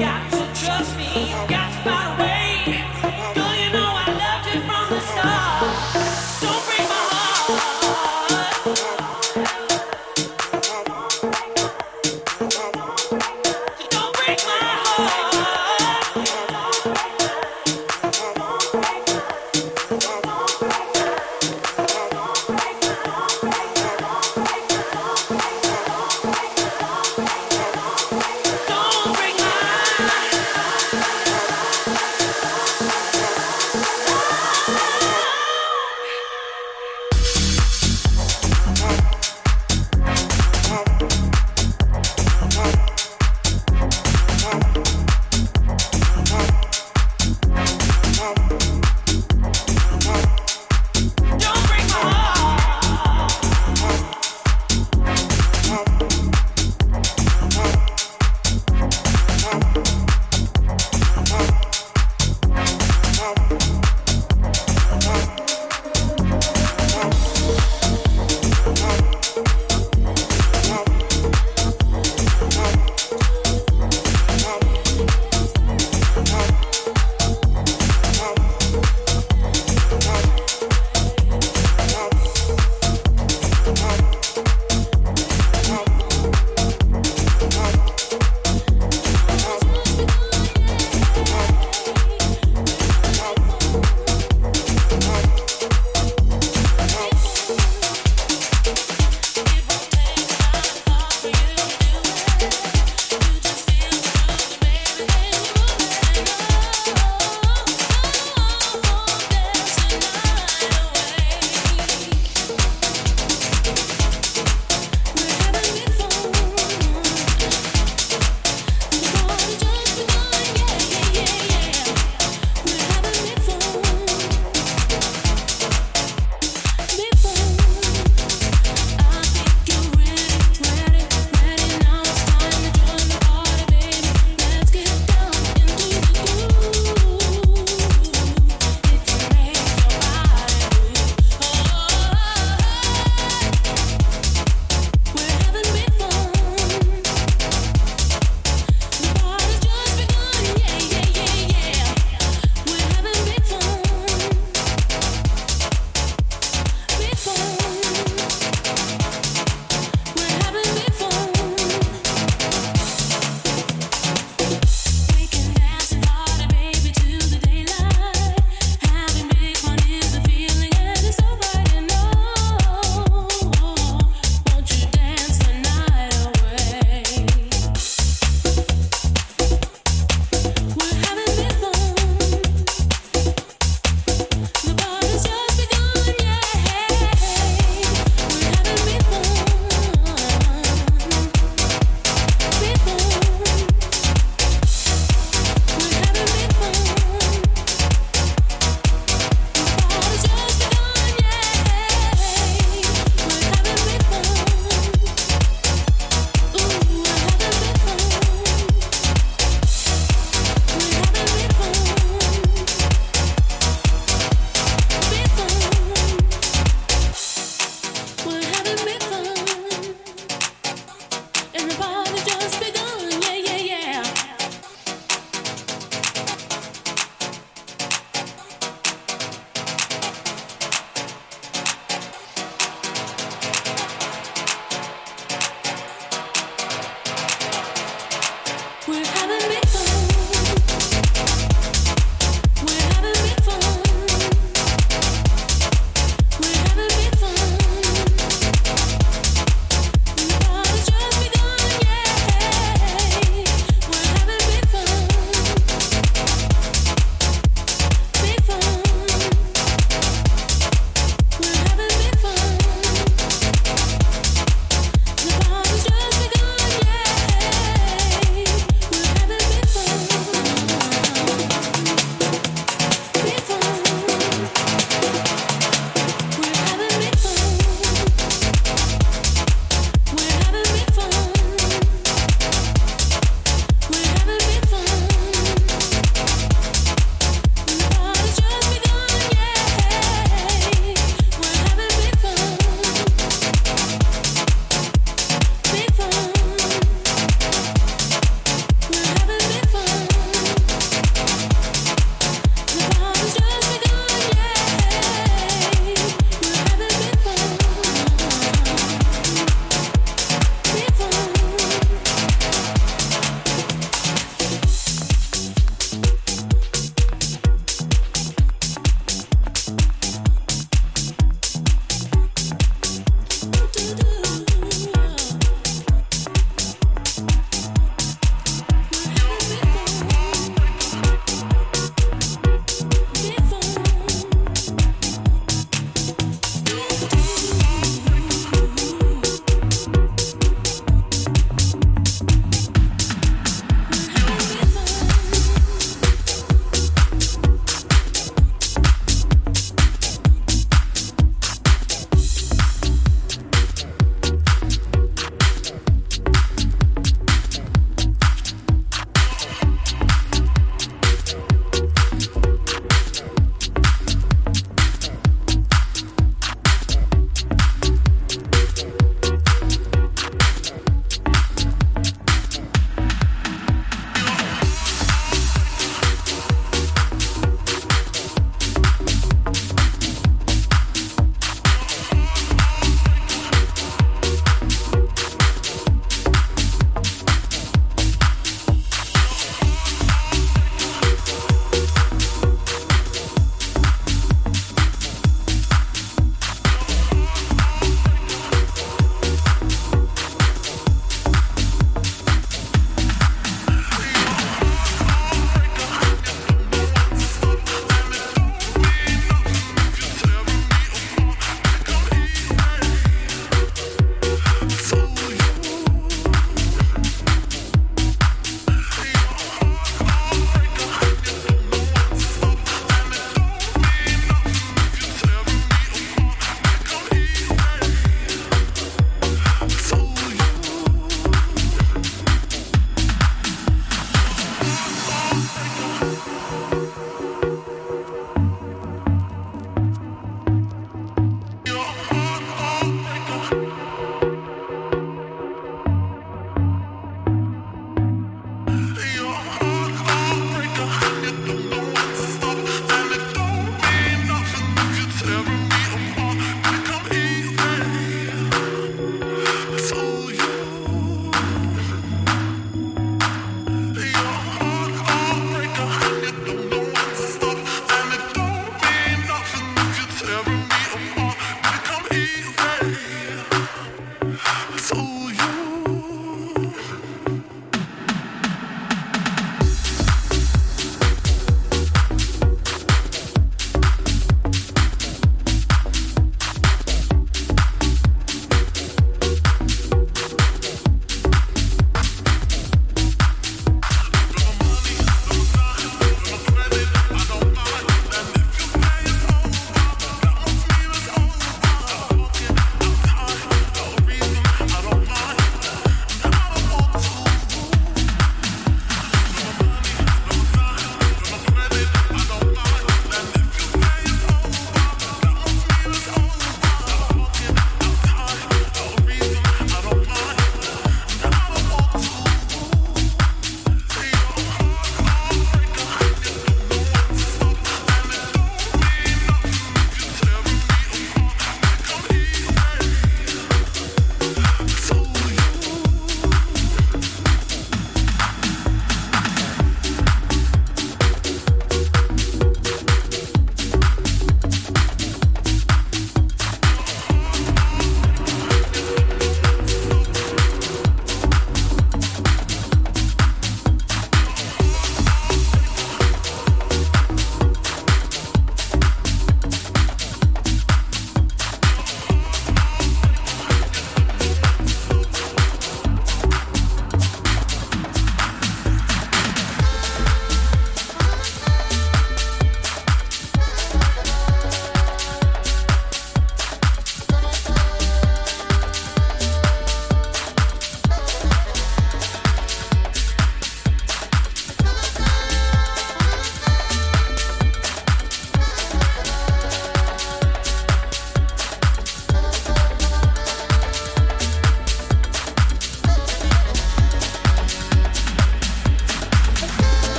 Don't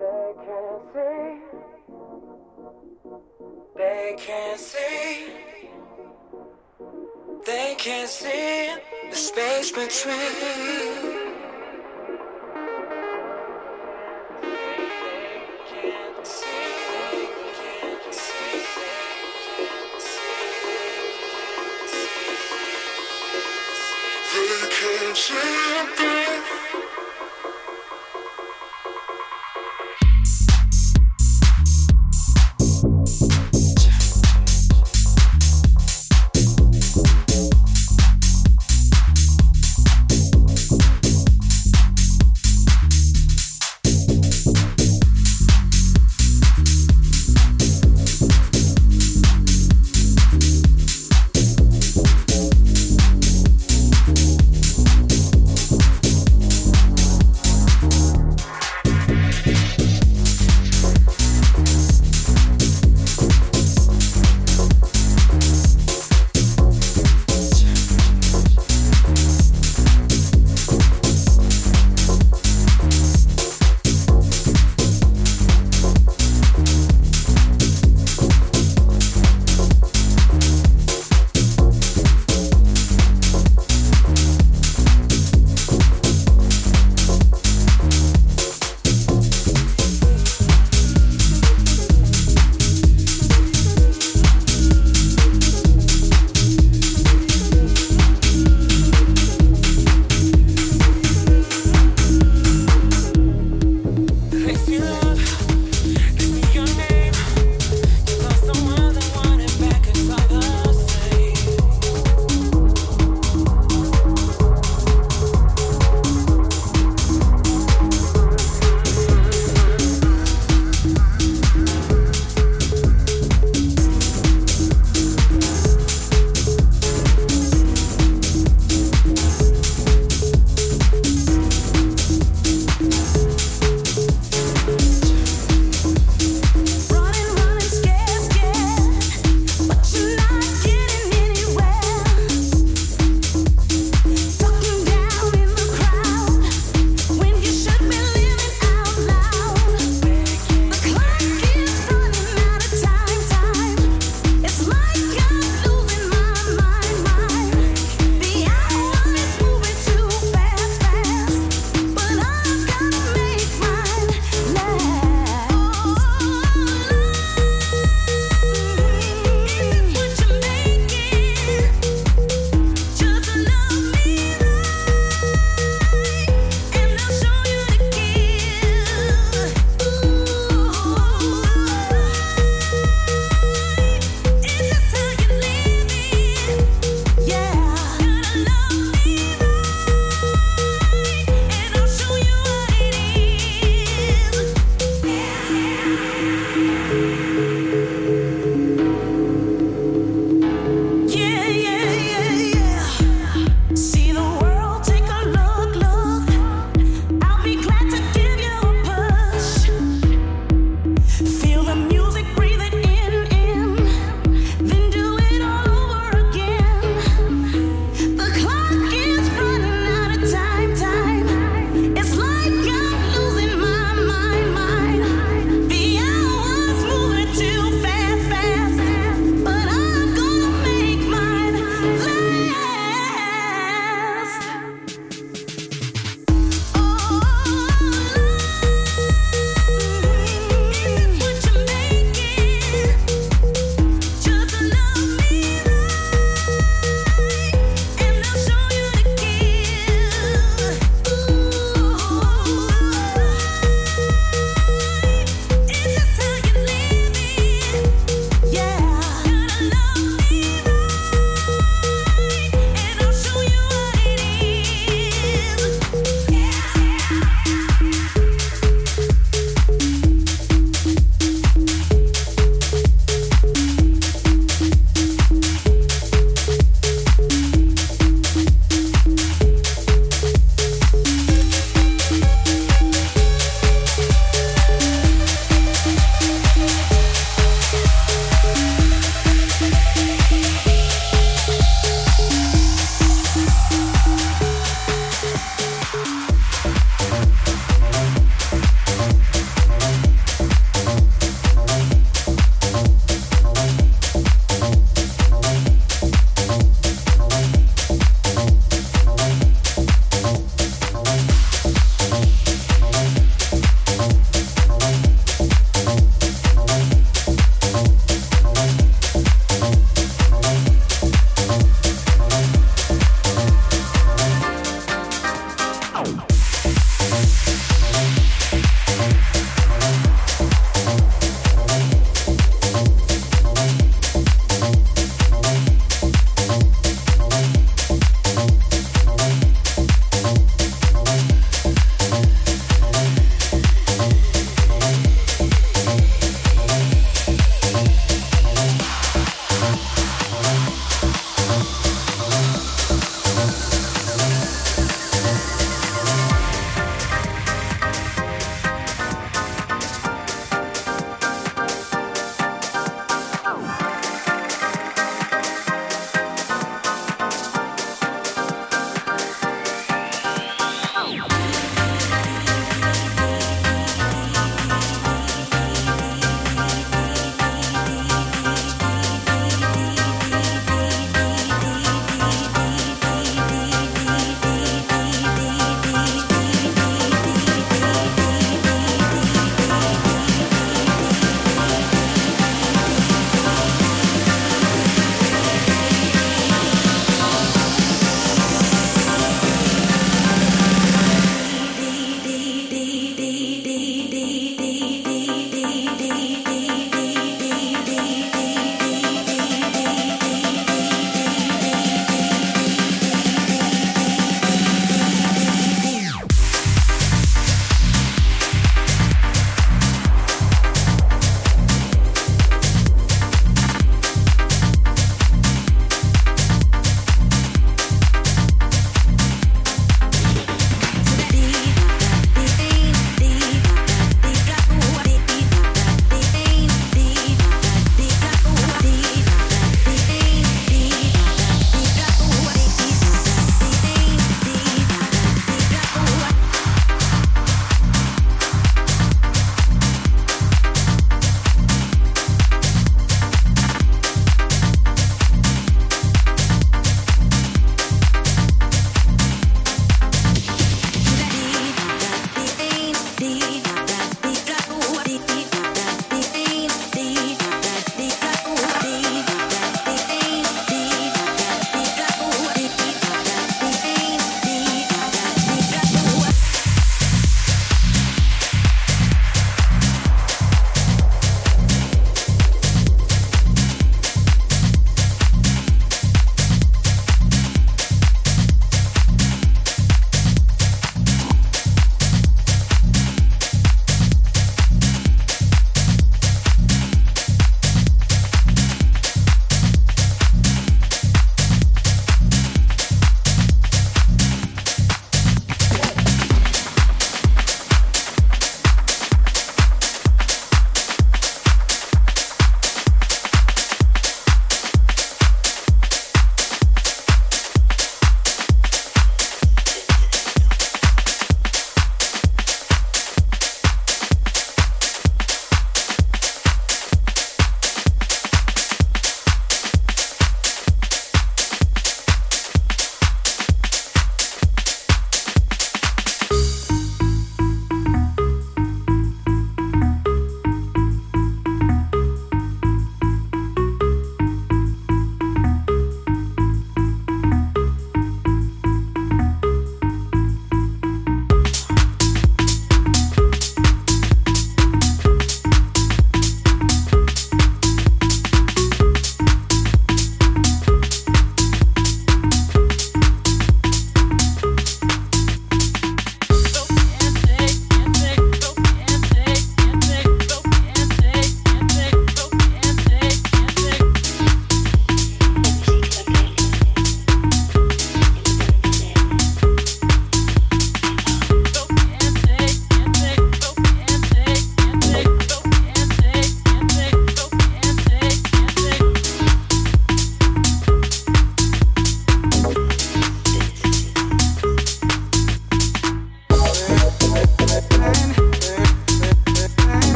They can't see. They can't see. They can't see the space between. Something